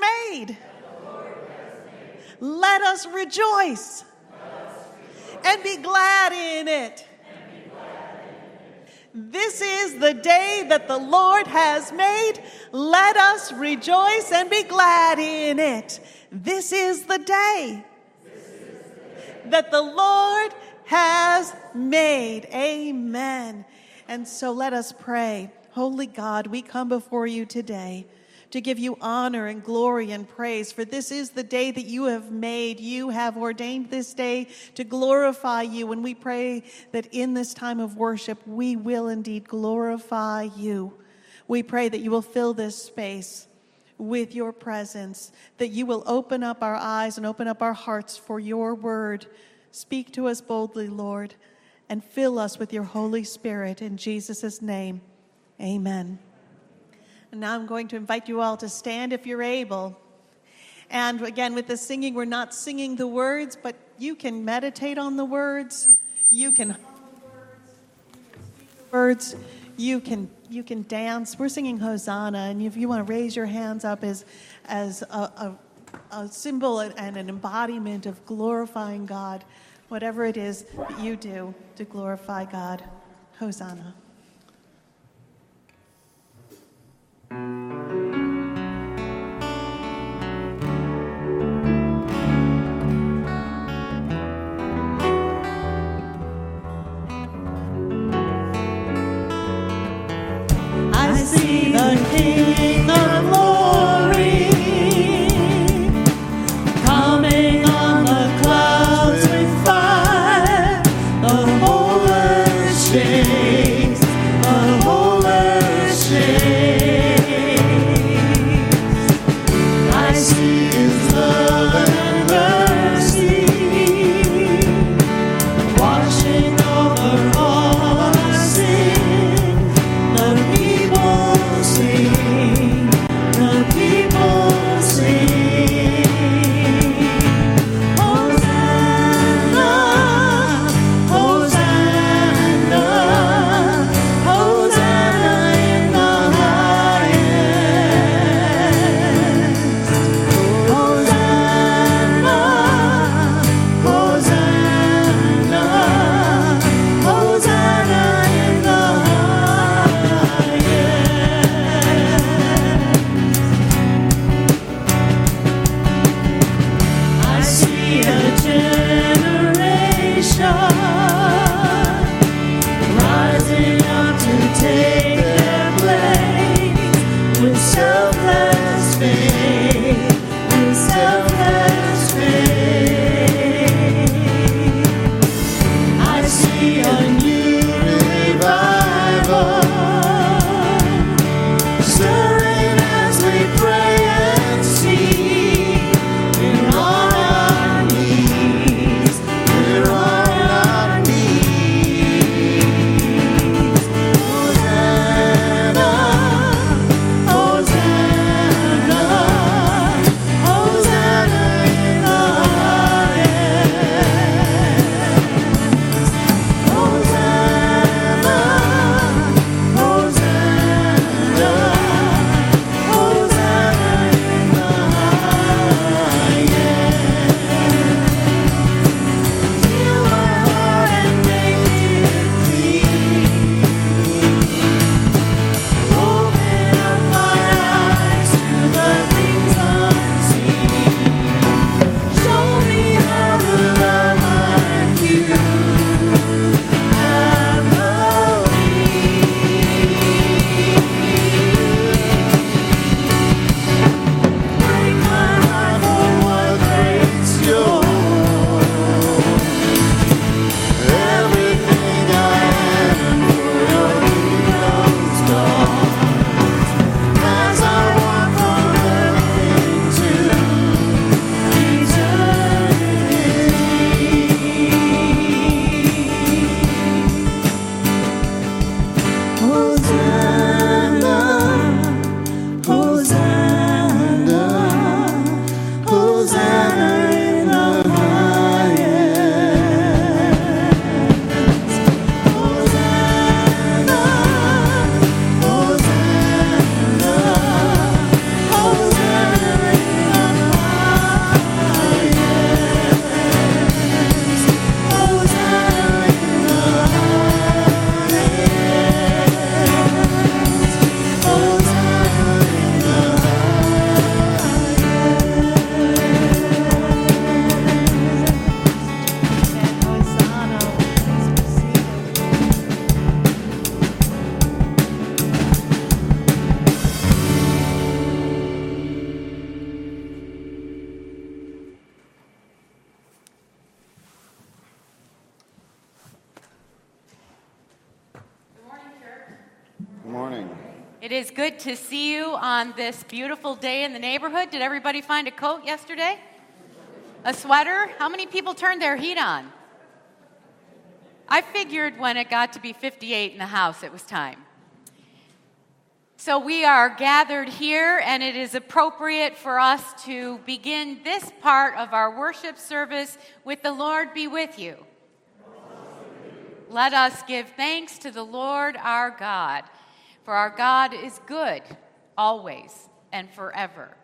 Made. Let us rejoice and be glad in it. This is the day that the Lord has made. Let us rejoice and be glad in it. This is the day that the Lord has made. Amen. And so let us pray. Holy God, we come before you today to give you honor and glory and praise, for this is the day that you have made. You have ordained this day to glorify you. And we pray that in this time of worship, we will indeed glorify you. We pray that you will fill this space with your presence, that you will open up our eyes and open up our hearts for your word. Speak to us boldly, Lord, and fill us with your Holy Spirit. In Jesus' name, amen. And now I'm going to invite you all to stand if you're able. And again, with the singing, we're not singing the words, but you can meditate on the words. You can words. You can you can dance. We're singing Hosanna, and if you want to raise your hands up as as a, a, a symbol and an embodiment of glorifying God, whatever it is that you do to glorify God, Hosanna. See the King generation day in the neighborhood. Did everybody find a coat yesterday? A sweater? How many people turned their heat on? I figured when it got to be 58 in the house, it was time. So we are gathered here, and it is appropriate for us to begin this part of our worship service with the Lord be with you. Let us give thanks to the Lord our God, for our God is good always and forever.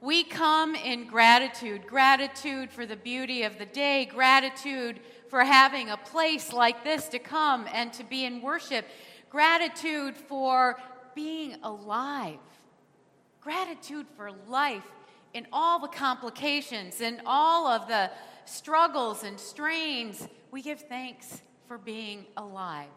We come in gratitude gratitude for the beauty of the day, gratitude for having a place like this to come and to be in worship, gratitude for being alive, gratitude for life in all the complications and all of the struggles and strains. We give thanks for being alive.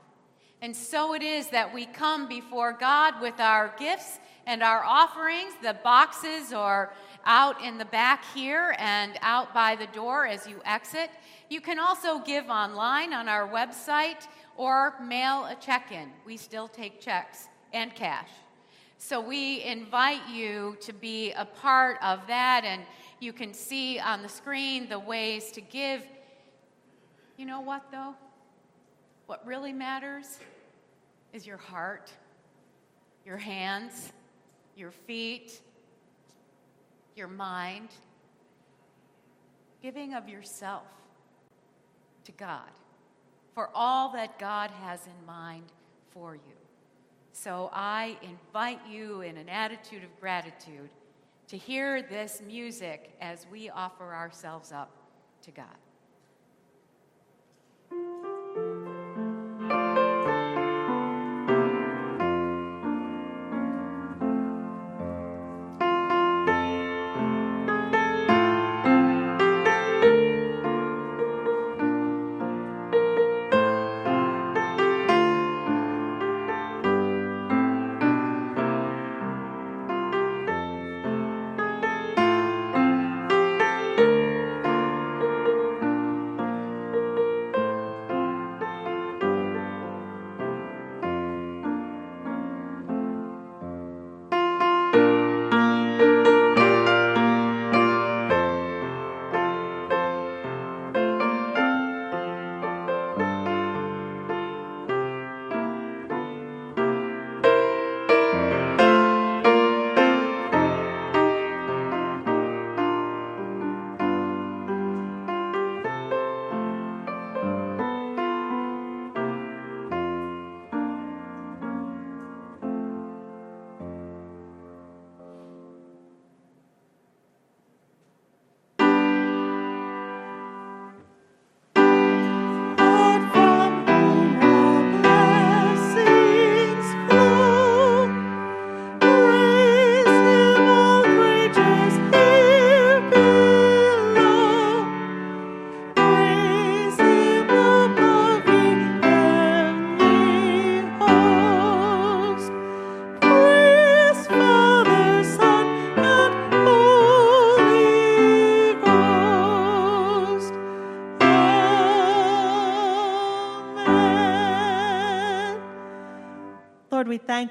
And so it is that we come before God with our gifts and our offerings. The boxes are out in the back here and out by the door as you exit. You can also give online on our website or mail a check in. We still take checks and cash. So we invite you to be a part of that, and you can see on the screen the ways to give. You know what, though? What really matters is your heart, your hands, your feet, your mind, giving of yourself to God for all that God has in mind for you. So I invite you in an attitude of gratitude to hear this music as we offer ourselves up to God.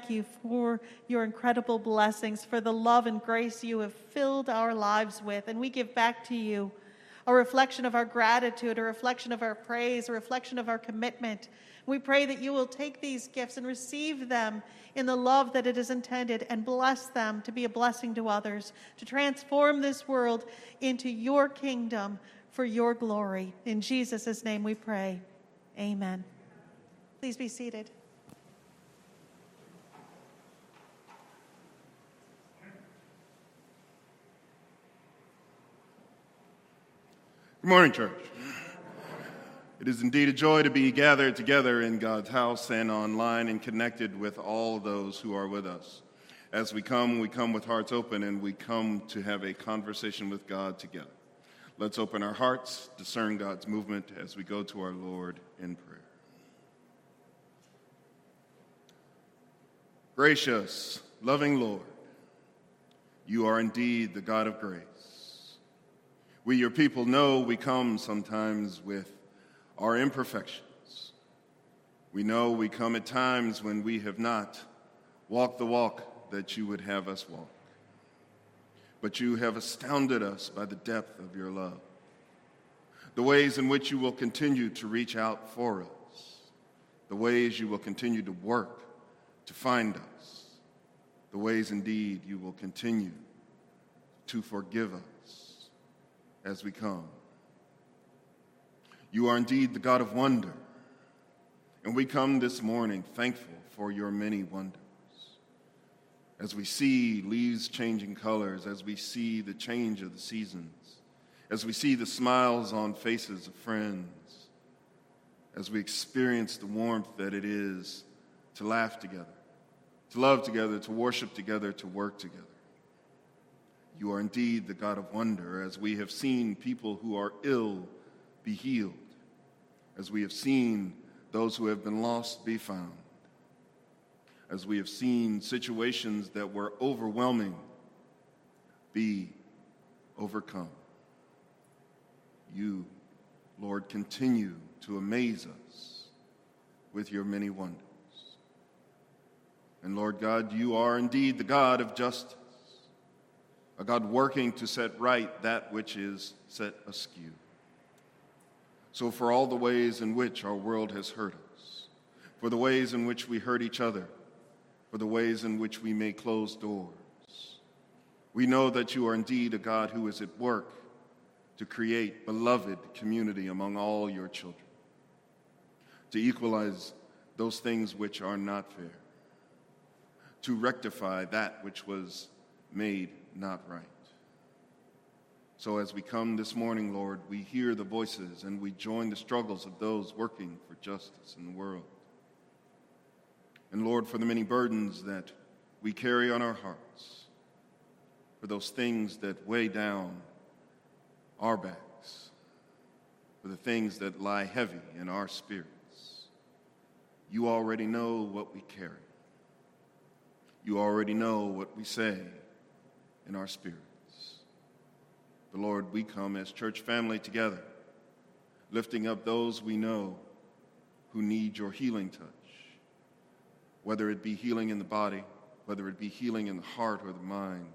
Thank you for your incredible blessings, for the love and grace you have filled our lives with. And we give back to you a reflection of our gratitude, a reflection of our praise, a reflection of our commitment. We pray that you will take these gifts and receive them in the love that it is intended and bless them to be a blessing to others, to transform this world into your kingdom for your glory. In Jesus' name we pray. Amen. Please be seated. Good morning, church. It is indeed a joy to be gathered together in God's house and online and connected with all those who are with us. As we come, we come with hearts open and we come to have a conversation with God together. Let's open our hearts, discern God's movement as we go to our Lord in prayer. Gracious, loving Lord, you are indeed the God of grace. We, your people, know we come sometimes with our imperfections. We know we come at times when we have not walked the walk that you would have us walk. But you have astounded us by the depth of your love, the ways in which you will continue to reach out for us, the ways you will continue to work to find us, the ways indeed you will continue to forgive us as we come. You are indeed the God of wonder, and we come this morning thankful for your many wonders. As we see leaves changing colors, as we see the change of the seasons, as we see the smiles on faces of friends, as we experience the warmth that it is to laugh together, to love together, to worship together, to work together. You are indeed the God of wonder, as we have seen people who are ill be healed, as we have seen those who have been lost be found, as we have seen situations that were overwhelming be overcome. You, Lord, continue to amaze us with your many wonders. And Lord God, you are indeed the God of justice, a God working to set right that which is set askew. So, for all the ways in which our world has hurt us, for the ways in which we hurt each other, for the ways in which we may close doors, we know that you are indeed a God who is at work to create beloved community among all your children, to equalize those things which are not fair to rectify that which was made not right. So, as we come this morning, Lord, we hear the voices and we join the struggles of those working for justice in the world. And, Lord, for the many burdens that we carry on our hearts, for those things that weigh down our backs, for the things that lie heavy in our spirits, you already know what we carry. You already know what we say in our spirits. But Lord, we come as church family together, lifting up those we know who need your healing touch, whether it be healing in the body, whether it be healing in the heart or the mind,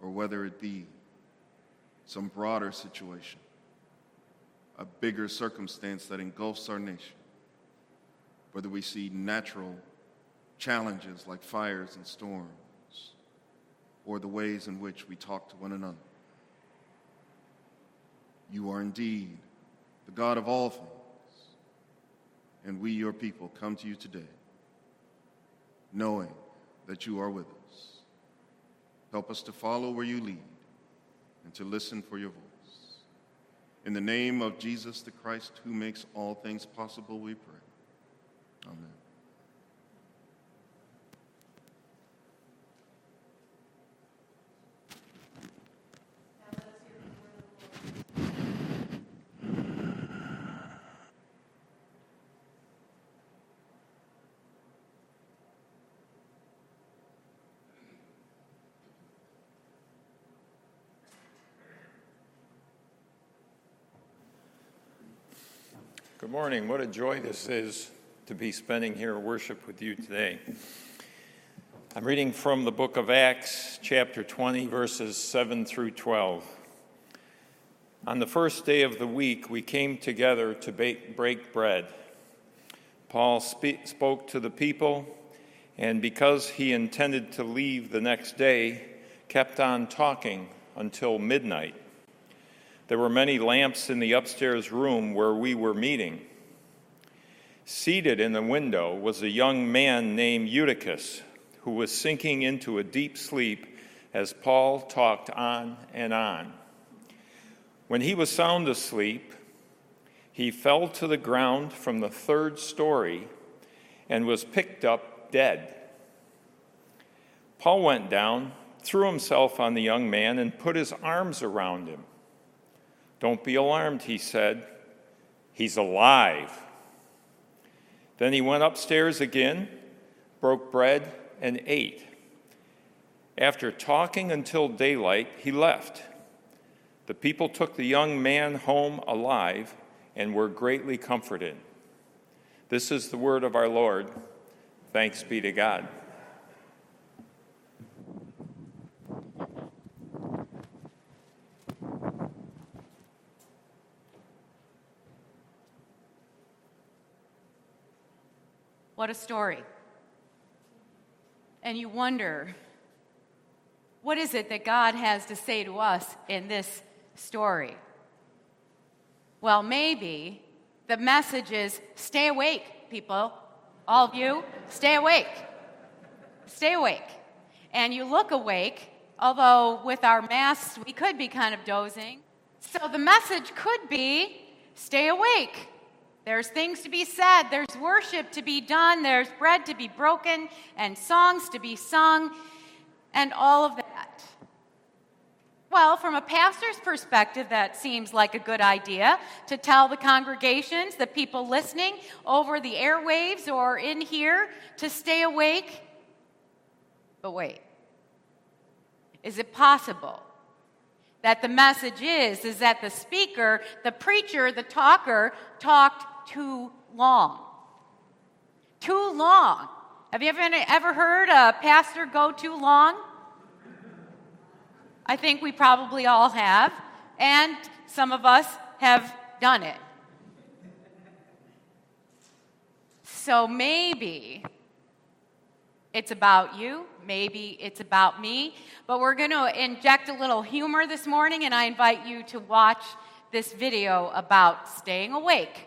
or whether it be some broader situation, a bigger circumstance that engulfs our nation, whether we see natural challenges like fires and storms, or the ways in which we talk to one another. You are indeed the God of all things, and we, your people, come to you today knowing that you are with us. Help us to follow where you lead and to listen for your voice. In the name of Jesus the Christ, who makes all things possible, we pray. Amen. Good morning. What a joy this is to be spending here worship with you today. I'm reading from the book of Acts, chapter 20, verses 7 through 12. On the first day of the week, we came together to bake, break bread. Paul spe- spoke to the people, and because he intended to leave the next day, kept on talking until midnight. There were many lamps in the upstairs room where we were meeting. Seated in the window was a young man named Eutychus, who was sinking into a deep sleep as Paul talked on and on. When he was sound asleep, he fell to the ground from the third story and was picked up dead. Paul went down, threw himself on the young man, and put his arms around him. Don't be alarmed, he said. He's alive. Then he went upstairs again, broke bread, and ate. After talking until daylight, he left. The people took the young man home alive and were greatly comforted. This is the word of our Lord. Thanks be to God. What a story. And you wonder, what is it that God has to say to us in this story? Well, maybe the message is stay awake, people. All of you, stay awake. Stay awake. And you look awake, although with our masks we could be kind of dozing. So the message could be stay awake. There's things to be said, there's worship to be done, there's bread to be broken, and songs to be sung, and all of that. Well, from a pastor's perspective, that seems like a good idea to tell the congregations, the people listening over the airwaves or in here, to stay awake. But wait, is it possible that the message is is that the speaker, the preacher, the talker talked too long. Too long. Have you ever, ever heard a pastor go too long? I think we probably all have, and some of us have done it. So maybe it's about you, maybe it's about me, but we're going to inject a little humor this morning, and I invite you to watch this video about staying awake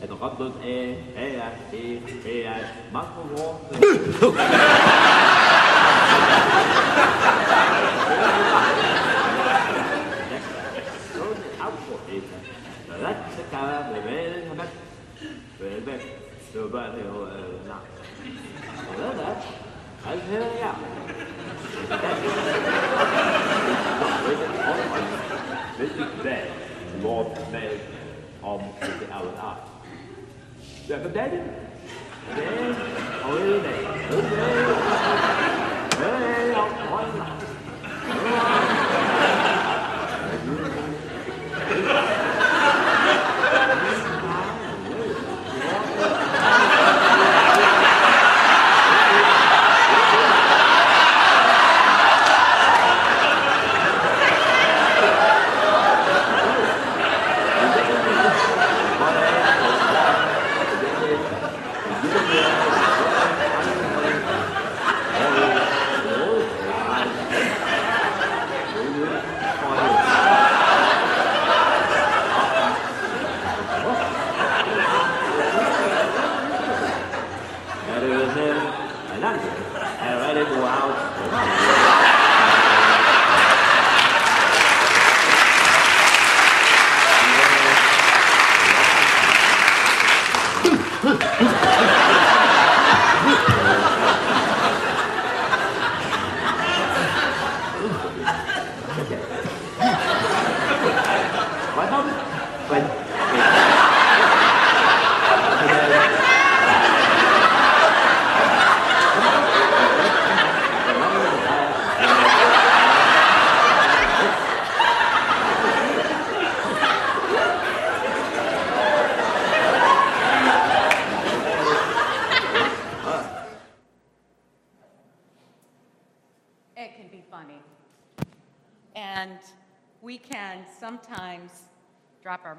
het e, e, e, e, e, maak gewoon. Lekker we weten het. We weten zo bij heel nou. Wel dat. Hij is heel ja. Weet je, bij. Lord, bij. Om de oude aard. Chết chứ Để Ôi này. Đúng thế Để không hỏi lại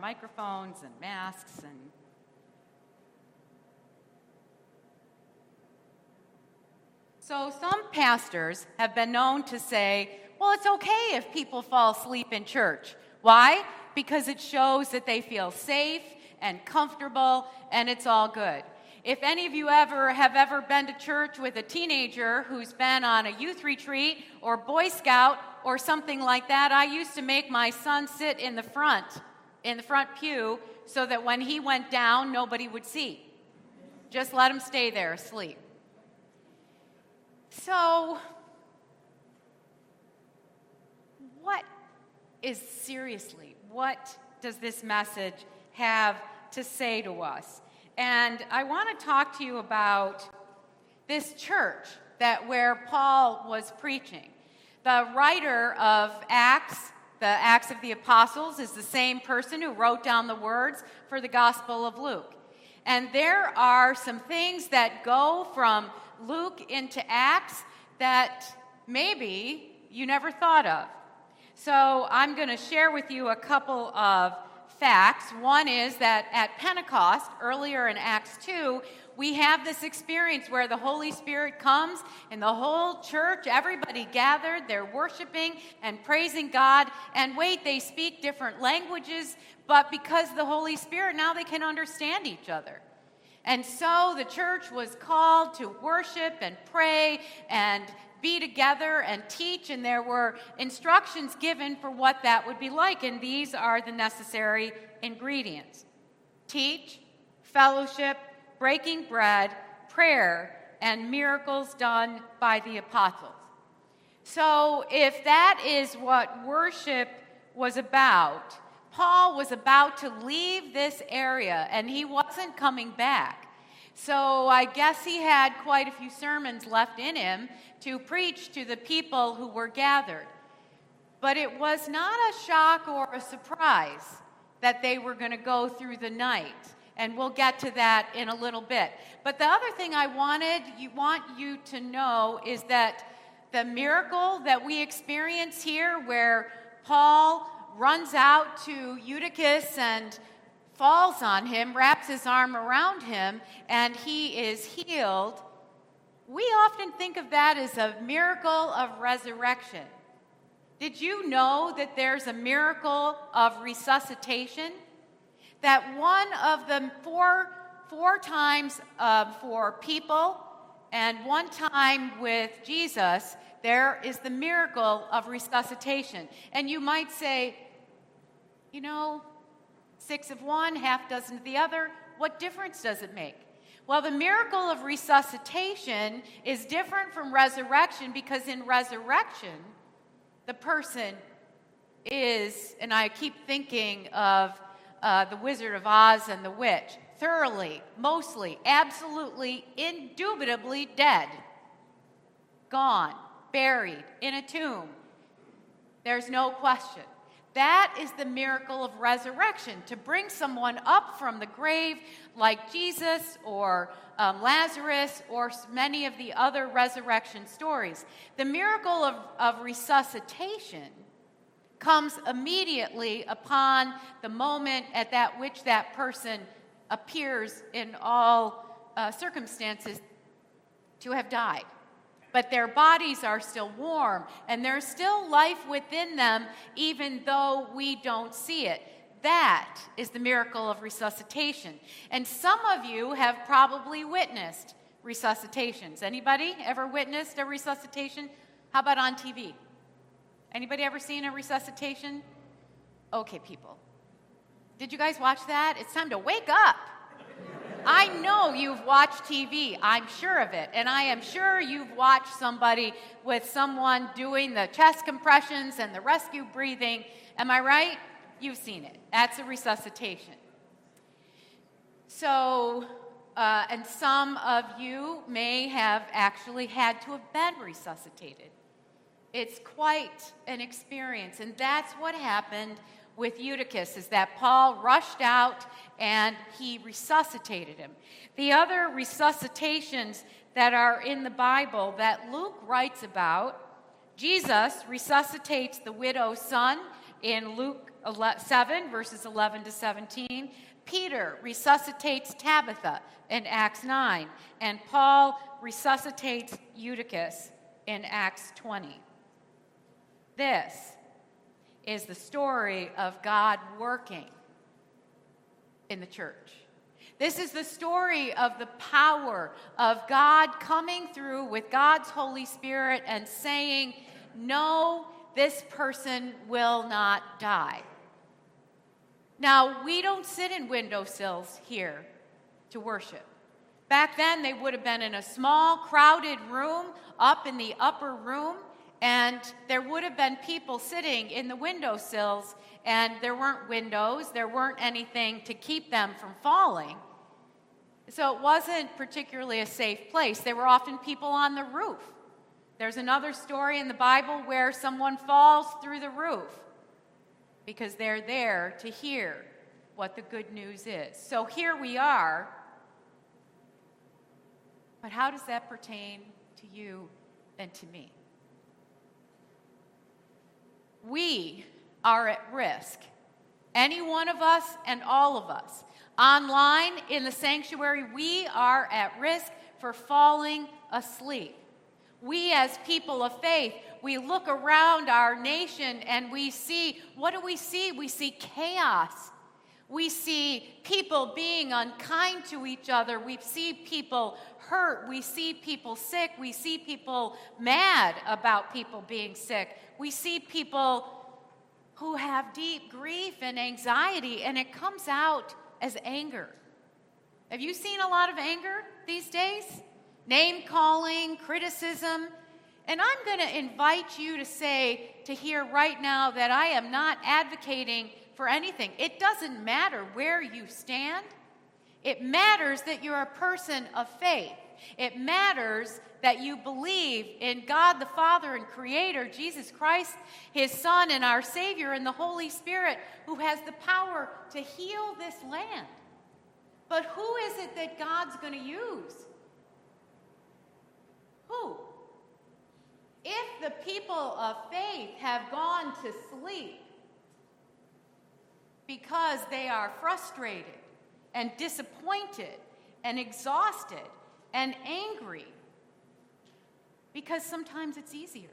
microphones and masks and So, some pastors have been known to say, well, it's okay if people fall asleep in church. Why? Because it shows that they feel safe and comfortable and it's all good. If any of you ever have ever been to church with a teenager who's been on a youth retreat or Boy Scout or something like that, I used to make my son sit in the front in the front pew so that when he went down, nobody would see. Just let him stay there asleep. So, what is seriously, what does this message have to say to us? And I want to talk to you about this church that where Paul was preaching. The writer of Acts, the Acts of the Apostles, is the same person who wrote down the words for the Gospel of Luke. And there are some things that go from Luke into Acts that maybe you never thought of. So I'm going to share with you a couple of facts. One is that at Pentecost, earlier in Acts 2, we have this experience where the Holy Spirit comes and the whole church, everybody gathered, they're worshiping and praising God. And wait, they speak different languages, but because the Holy Spirit, now they can understand each other. And so the church was called to worship and pray and be together and teach, and there were instructions given for what that would be like. And these are the necessary ingredients teach, fellowship, breaking bread, prayer, and miracles done by the apostles. So, if that is what worship was about, Paul was about to leave this area and he wasn't coming back. So, I guess he had quite a few sermons left in him to preach to the people who were gathered. But it was not a shock or a surprise that they were going to go through the night and we'll get to that in a little bit. But the other thing I wanted you want you to know is that the miracle that we experience here where Paul runs out to Eutychus and falls on him, wraps his arm around him, and he is healed. We often think of that as a miracle of resurrection. Did you know that there's a miracle of resuscitation? that one of the four, four times uh, for people and one time with Jesus, there is the miracle of resuscitation. And you might say, you know, six of one, half dozen of the other, what difference does it make? Well, the miracle of resuscitation is different from resurrection because in resurrection, the person is, and I keep thinking of uh, The Wizard of Oz and the Witch. Thoroughly, mostly, absolutely, indubitably dead. Gone, buried in a tomb. There's no question. That is the miracle of resurrection to bring someone up from the grave, like Jesus or um, Lazarus or many of the other resurrection stories. The miracle of, of resuscitation comes immediately upon the moment at that which that person appears in all uh, circumstances to have died. But their bodies are still warm, and there's still life within them, even though we don't see it. That is the miracle of resuscitation. And some of you have probably witnessed resuscitations. Anybody ever witnessed a resuscitation? How about on TV? Anybody ever seen a resuscitation? Okay, people. Did you guys watch that? It's time to wake up. I know you've watched TV. I'm sure of it. And I am sure you've watched somebody with someone doing the chest compressions and the rescue breathing. Am I right? You've seen it. That's a resuscitation. So, uh, and some of you may have actually had to have been resuscitated. It's quite an experience. And that's what happened with Eutychus is that Paul rushed out and he resuscitated him. The other resuscitations that are in the Bible that Luke writes about, Jesus resuscitates the widow's son in Luke 7, verses 11 to 17. Peter resuscitates Tabitha in Acts 9. And Paul resuscitates Eutychus in Acts 20. This is the story of God working in the church. This is the story of the power of God coming through with God's Holy Spirit and saying, No, this person will not die. Now, we don't sit in windowsills here to worship. Back then, they would have been in a small, crowded room up in the upper room. And there would have been people sitting in the windowsills, and there weren't windows, there weren't anything to keep them from falling. So it wasn't particularly a safe place. There were often people on the roof There's another story in the Bible where someone falls through the roof because they're there to hear what the good news is. So here we are. But how does that pertain to you and to me? We are at risk. Any one of us and all of us. Online, in the sanctuary, we are at risk for falling asleep. We, as people of faith, we look around our nation and we see what do we see? We see chaos. We see people being unkind to each other. We see people hurt. We see people sick. We see people mad about people being sick. We see people who have deep grief and anxiety, and it comes out as anger. Have you seen a lot of anger these days? Name calling, criticism. And I'm going to invite you to say, to hear right now, that I am not advocating for anything. It doesn't matter where you stand, it matters that you're a person of faith. It matters that you believe in God the Father and Creator, Jesus Christ, His Son, and our Savior, and the Holy Spirit, who has the power to heal this land. But who is it that God's going to use? Who? If the people of faith have gone to sleep because they are frustrated and disappointed and exhausted and angry, because sometimes it's easier.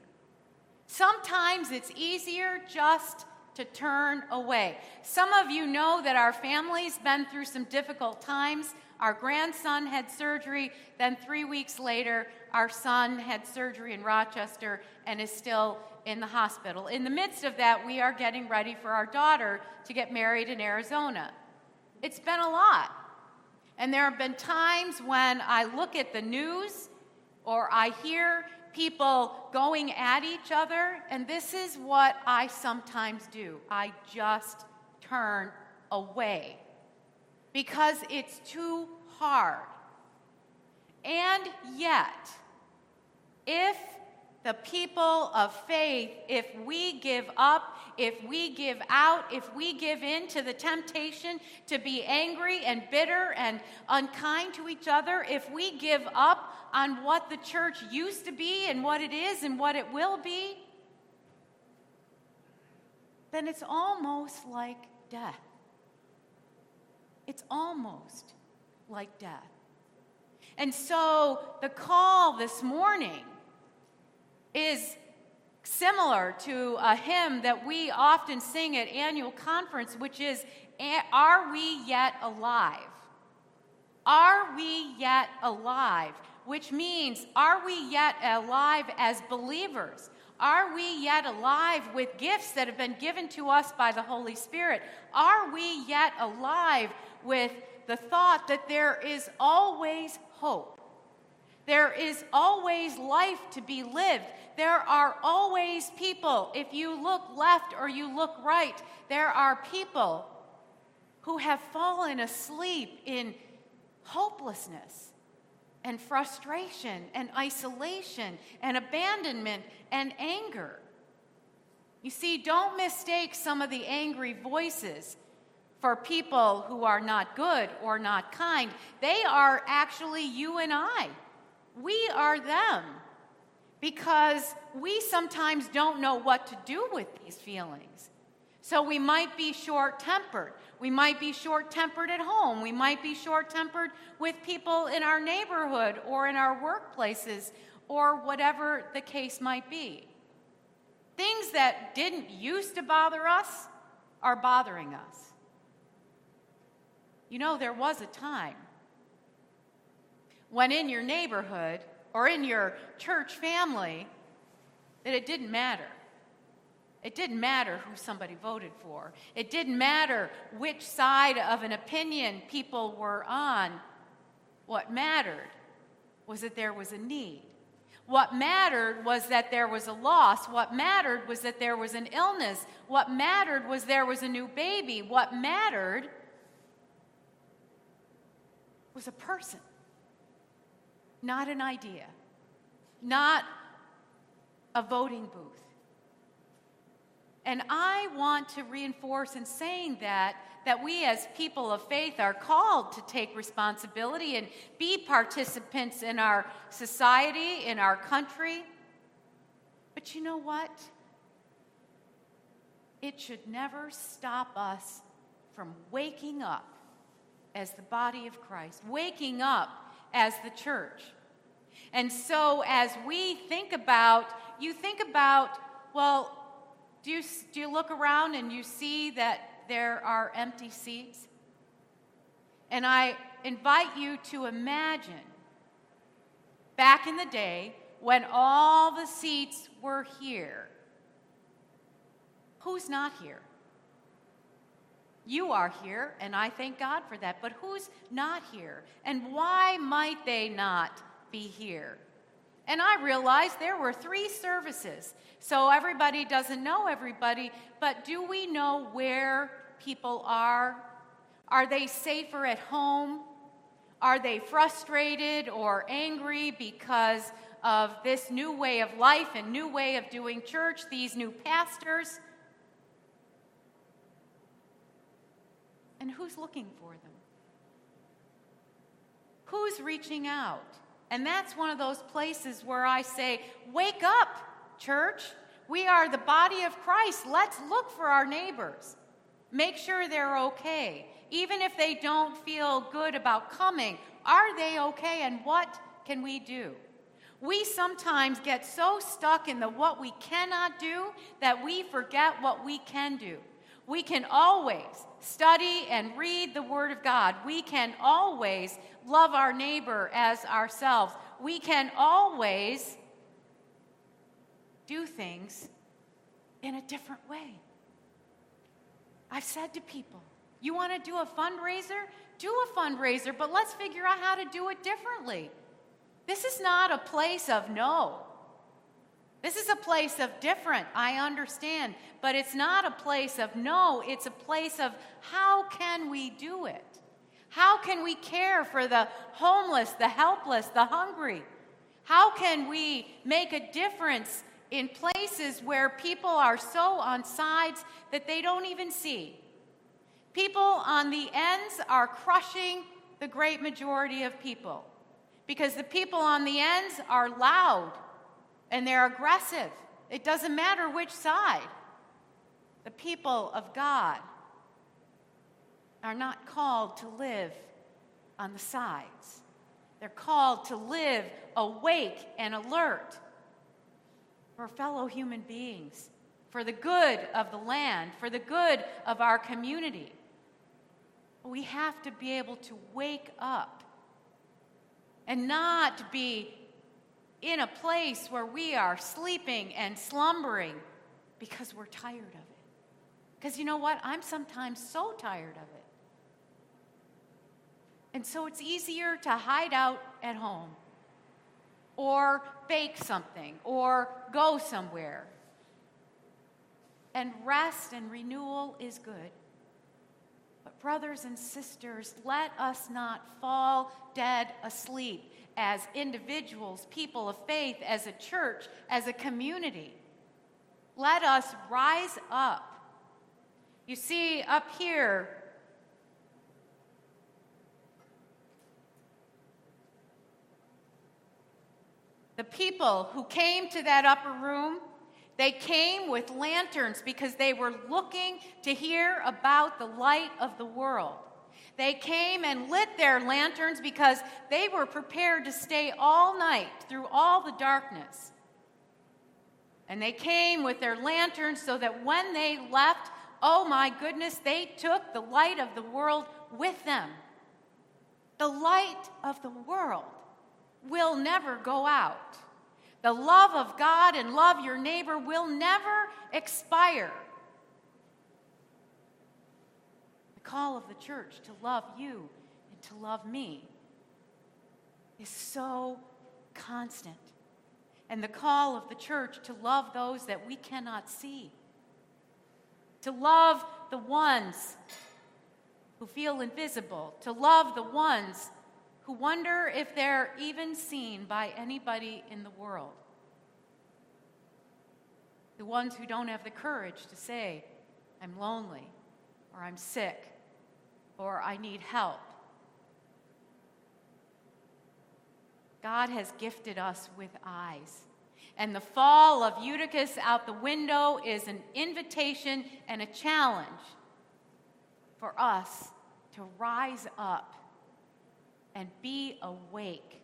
Sometimes it's easier just to turn away. Some of you know that our family's been through some difficult times. Our grandson had surgery, then three weeks later, our son had surgery in Rochester and is still in the hospital. In the midst of that, we are getting ready for our daughter to get married in Arizona. It's been a lot. And there have been times when I look at the news or I hear people going at each other, and this is what I sometimes do I just turn away because it's too hard. And yet, if the people of faith, if we give up, if we give out, if we give in to the temptation to be angry and bitter and unkind to each other, if we give up on what the church used to be and what it is and what it will be, then it's almost like death. It's almost like death. And so the call this morning is similar to a hymn that we often sing at annual conference, which is Are we yet alive? Are we yet alive? Which means, are we yet alive as believers? Are we yet alive with gifts that have been given to us by the Holy Spirit? Are we yet alive with the thought that there is always hope? There is always life to be lived. There are always people, if you look left or you look right, there are people who have fallen asleep in hopelessness and frustration and isolation and abandonment and anger. You see, don't mistake some of the angry voices for people who are not good or not kind. They are actually you and I. We are them because we sometimes don't know what to do with these feelings. So we might be short tempered. We might be short tempered at home. We might be short tempered with people in our neighborhood or in our workplaces or whatever the case might be. Things that didn't used to bother us are bothering us. You know, there was a time when in your neighborhood or in your church family that it didn't matter. It didn't matter who somebody voted for. It didn't matter which side of an opinion people were on. What mattered was that there was a need. What mattered was that there was a loss. What mattered was that there was an illness. What mattered was there was a new baby. What mattered was a person, not an idea, not a voting booth. And I want to reinforce in saying that that we as people of faith are called to take responsibility and be participants in our society, in our country. But you know what? It should never stop us from waking up as the body of Christ, waking up as the church. And so, as we think about, you think about, well, do you, do you look around and you see that there are empty seats? And I invite you to imagine back in the day when all the seats were here. Who's not here? You are here, and I thank God for that. But who's not here? And why might they not be here? And I realized there were three services. So everybody doesn't know everybody, but do we know where people are? Are they safer at home? Are they frustrated or angry because of this new way of life and new way of doing church, these new pastors? And who's looking for them? Who's reaching out? And that's one of those places where I say, Wake up, church. We are the body of Christ. Let's look for our neighbors. Make sure they're okay. Even if they don't feel good about coming, are they okay and what can we do? We sometimes get so stuck in the what we cannot do that we forget what we can do. We can always study and read the Word of God. We can always love our neighbor as ourselves. We can always do things in a different way. I've said to people, you want to do a fundraiser? Do a fundraiser, but let's figure out how to do it differently. This is not a place of no. This is a place of different, I understand, but it's not a place of no, it's a place of how can we do it? How can we care for the homeless, the helpless, the hungry? How can we make a difference in places where people are so on sides that they don't even see? People on the ends are crushing the great majority of people because the people on the ends are loud and they're aggressive. It doesn't matter which side. The people of God are not called to live on the sides. They're called to live awake and alert for fellow human beings, for the good of the land, for the good of our community. We have to be able to wake up and not be in a place where we are sleeping and slumbering because we're tired of it. Because you know what? I'm sometimes so tired of it. And so it's easier to hide out at home or bake something or go somewhere. And rest and renewal is good. But, brothers and sisters, let us not fall dead asleep as individuals, people of faith, as a church, as a community. Let us rise up. You see, up here, the people who came to that upper room, they came with lanterns because they were looking to hear about the light of the world. They came and lit their lanterns because they were prepared to stay all night through all the darkness. And they came with their lanterns so that when they left, oh my goodness, they took the light of the world with them. The light of the world will never go out. The love of God and love your neighbor will never expire. The call of the church to love you and to love me is so constant. And the call of the church to love those that we cannot see, to love the ones who feel invisible, to love the ones who wonder if they're even seen by anybody in the world. the ones who don't have the courage to say, I'm lonely, or I'm sick, or I need help. God has gifted us with eyes. And the fall of Eutychus out the window is an invitation and a challenge for us to rise up and be awake,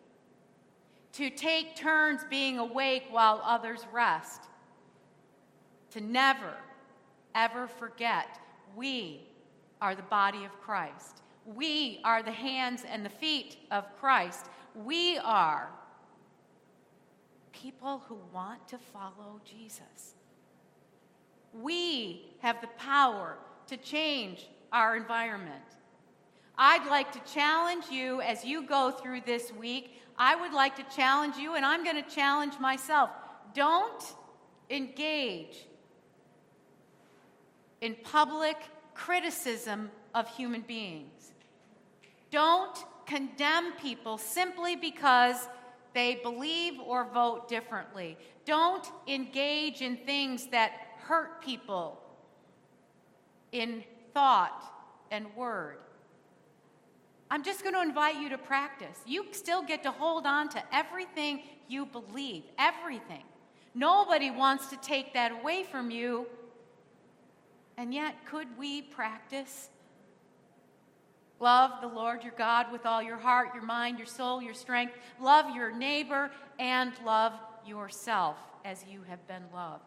to take turns being awake while others rest, to never, ever forget we are the body of Christ. We are the hands and the feet of Christ. We are people who want to follow Jesus. We have the power to change our environment. I'd like to challenge you as you go through this week. I would like to challenge you, and I'm going to challenge myself. Don't engage in public criticism of human beings. Don't condemn people simply because they believe or vote differently. Don't engage in things that hurt people in thought and word. I'm just going to invite you to practice. You still get to hold on to everything you believe, everything. Nobody wants to take that away from you. And yet, could we practice? Love the Lord your God with all your heart, your mind, your soul, your strength. Love your neighbor and love yourself as you have been loved.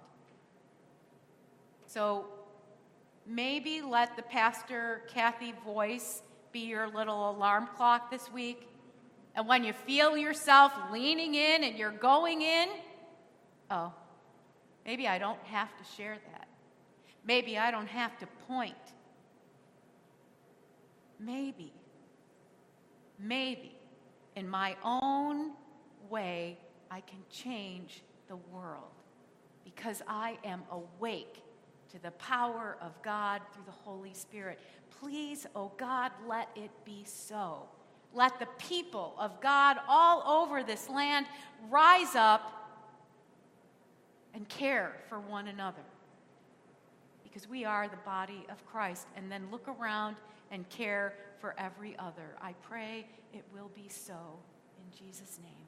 So, maybe let the Pastor Cathy voice be your little alarm clock this week. And when you feel yourself leaning in and you're going in, oh, maybe I don't have to share that. Maybe I don't have to point. Maybe, maybe in my own way, I can change the world because I am awake to the power of God through the Holy Spirit. Please, oh God, let it be so. Let the people of God all over this land rise up and care for one another because we are the body of Christ. And then look around and care for every other. I pray it will be so in Jesus' name.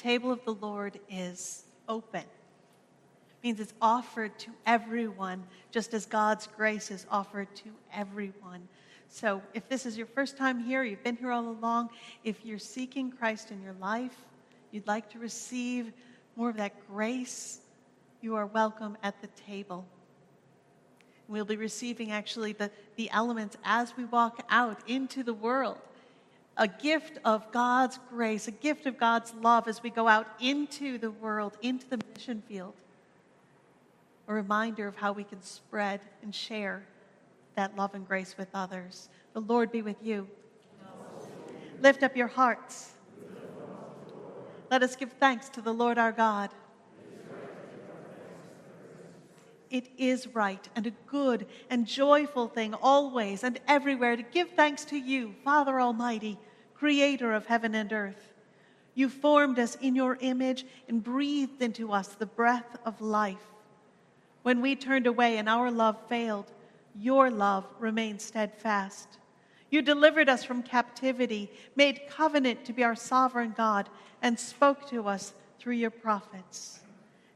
Table of the Lord is open. It means it's offered to everyone, just as God's grace is offered to everyone. So if this is your first time here, you've been here all along, if you're seeking Christ in your life, you'd like to receive more of that grace, you are welcome at the table. We'll be receiving actually the, the elements as we walk out into the world a gift of God's grace, a gift of God's love as we go out into the world, into the mission field. A reminder of how we can spread and share that love and grace with others. The Lord be with you. Lift up your hearts. Let us give thanks to the Lord our God. It is right and a good and joyful thing always and everywhere to give thanks to you, Father Almighty creator of heaven and earth. You formed us in your image and breathed into us the breath of life. When we turned away and our love failed, your love remained steadfast. You delivered us from captivity, made covenant to be our sovereign God, and spoke to us through your prophets.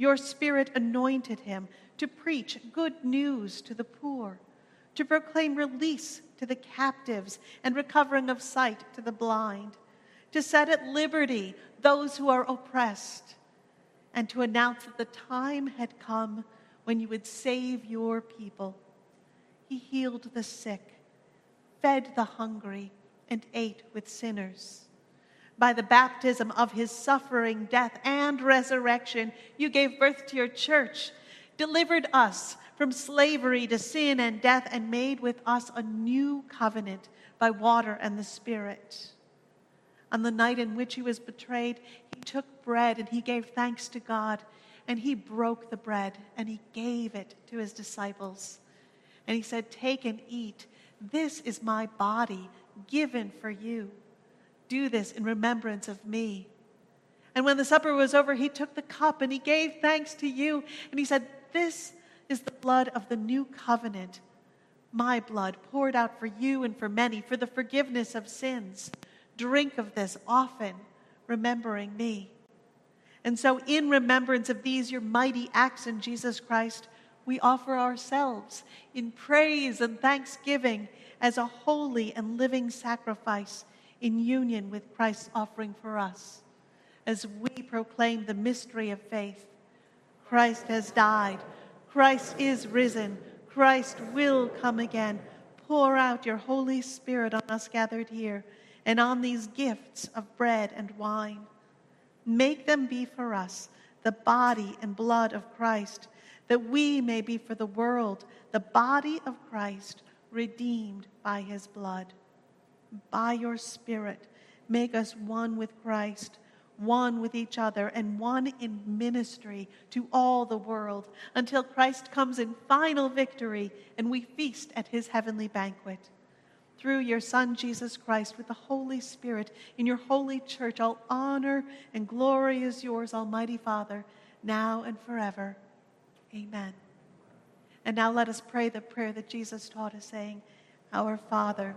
Your Spirit anointed him to preach good news to the poor to proclaim release to the captives and recovering of sight to the blind, to set at liberty those who are oppressed, and to announce that the time had come when you would save your people. He healed the sick, fed the hungry, and ate with sinners. By the baptism of his suffering, death, and resurrection, you gave birth to your church, delivered us from slavery to sin and death, and made with us a new covenant by water and the Spirit. On the night in which he was betrayed, he took bread and he gave thanks to God, and he broke the bread and he gave it to his disciples. And he said, Take and eat. This is my body given for you. Do this in remembrance of me. And when the supper was over, he took the cup and he gave thanks to you. And he said, This is the blood of the new covenant, my blood poured out for you and for many for the forgiveness of sins. Drink of this often, remembering me. And so, in remembrance of these, your mighty acts in Jesus Christ, we offer ourselves in praise and thanksgiving as a holy and living sacrifice in union with Christ's offering for us. As we proclaim the mystery of faith, Christ has died, Christ is risen, Christ will come again. Pour out your Holy Spirit on us gathered here and on these gifts of bread and wine. Make them be for us the body and blood of Christ, that we may be for the world the body of Christ, redeemed by his blood by your Spirit, make us one with Christ, one with each other, and one in ministry to all the world until Christ comes in final victory and we feast at his heavenly banquet. Through your Son, Jesus Christ, with the Holy Spirit, in your holy church, all honor and glory is yours, Almighty Father, now and forever. Amen. And now let us pray the prayer that Jesus taught us, saying, Our Father,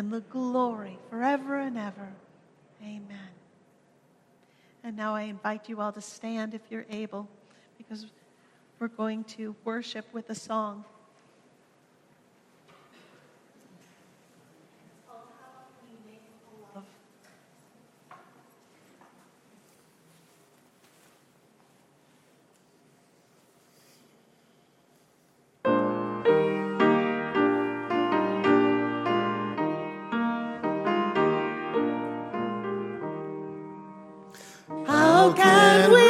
and the glory forever and ever. Amen. And now I invite you all to stand if you're able, because we're going to worship with a song. Oh, yeah.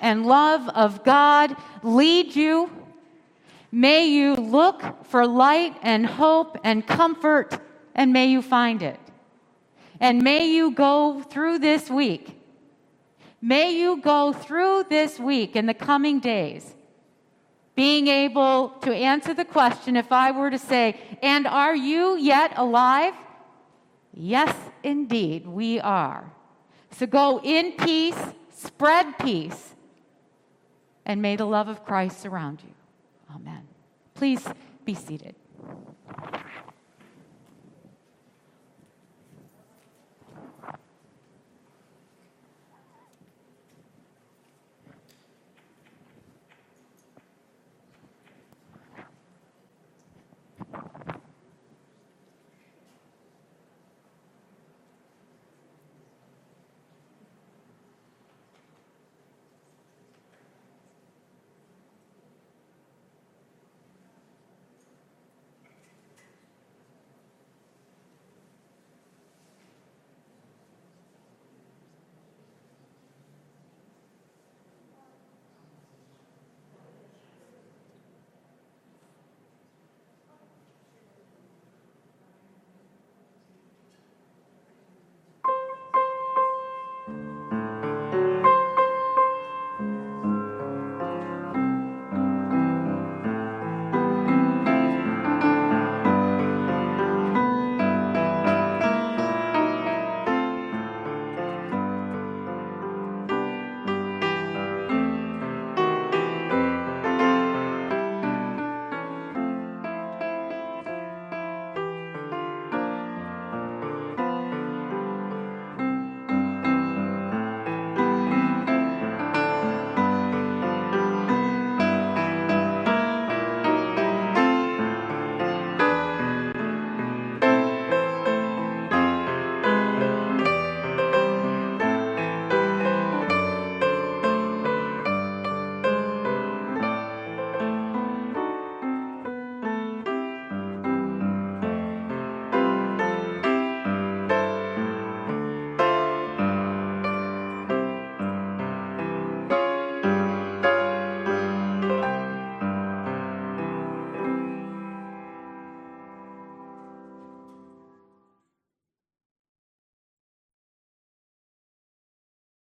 and love of God lead you. May you look for light and hope and comfort, and may you find it. And may you go through this week. May you go through this week in the coming days being able to answer the question if I were to say, And are you yet alive? Yes, indeed, we are. So go in peace, spread peace, and may the love of Christ surround you. Amen. Please be seated.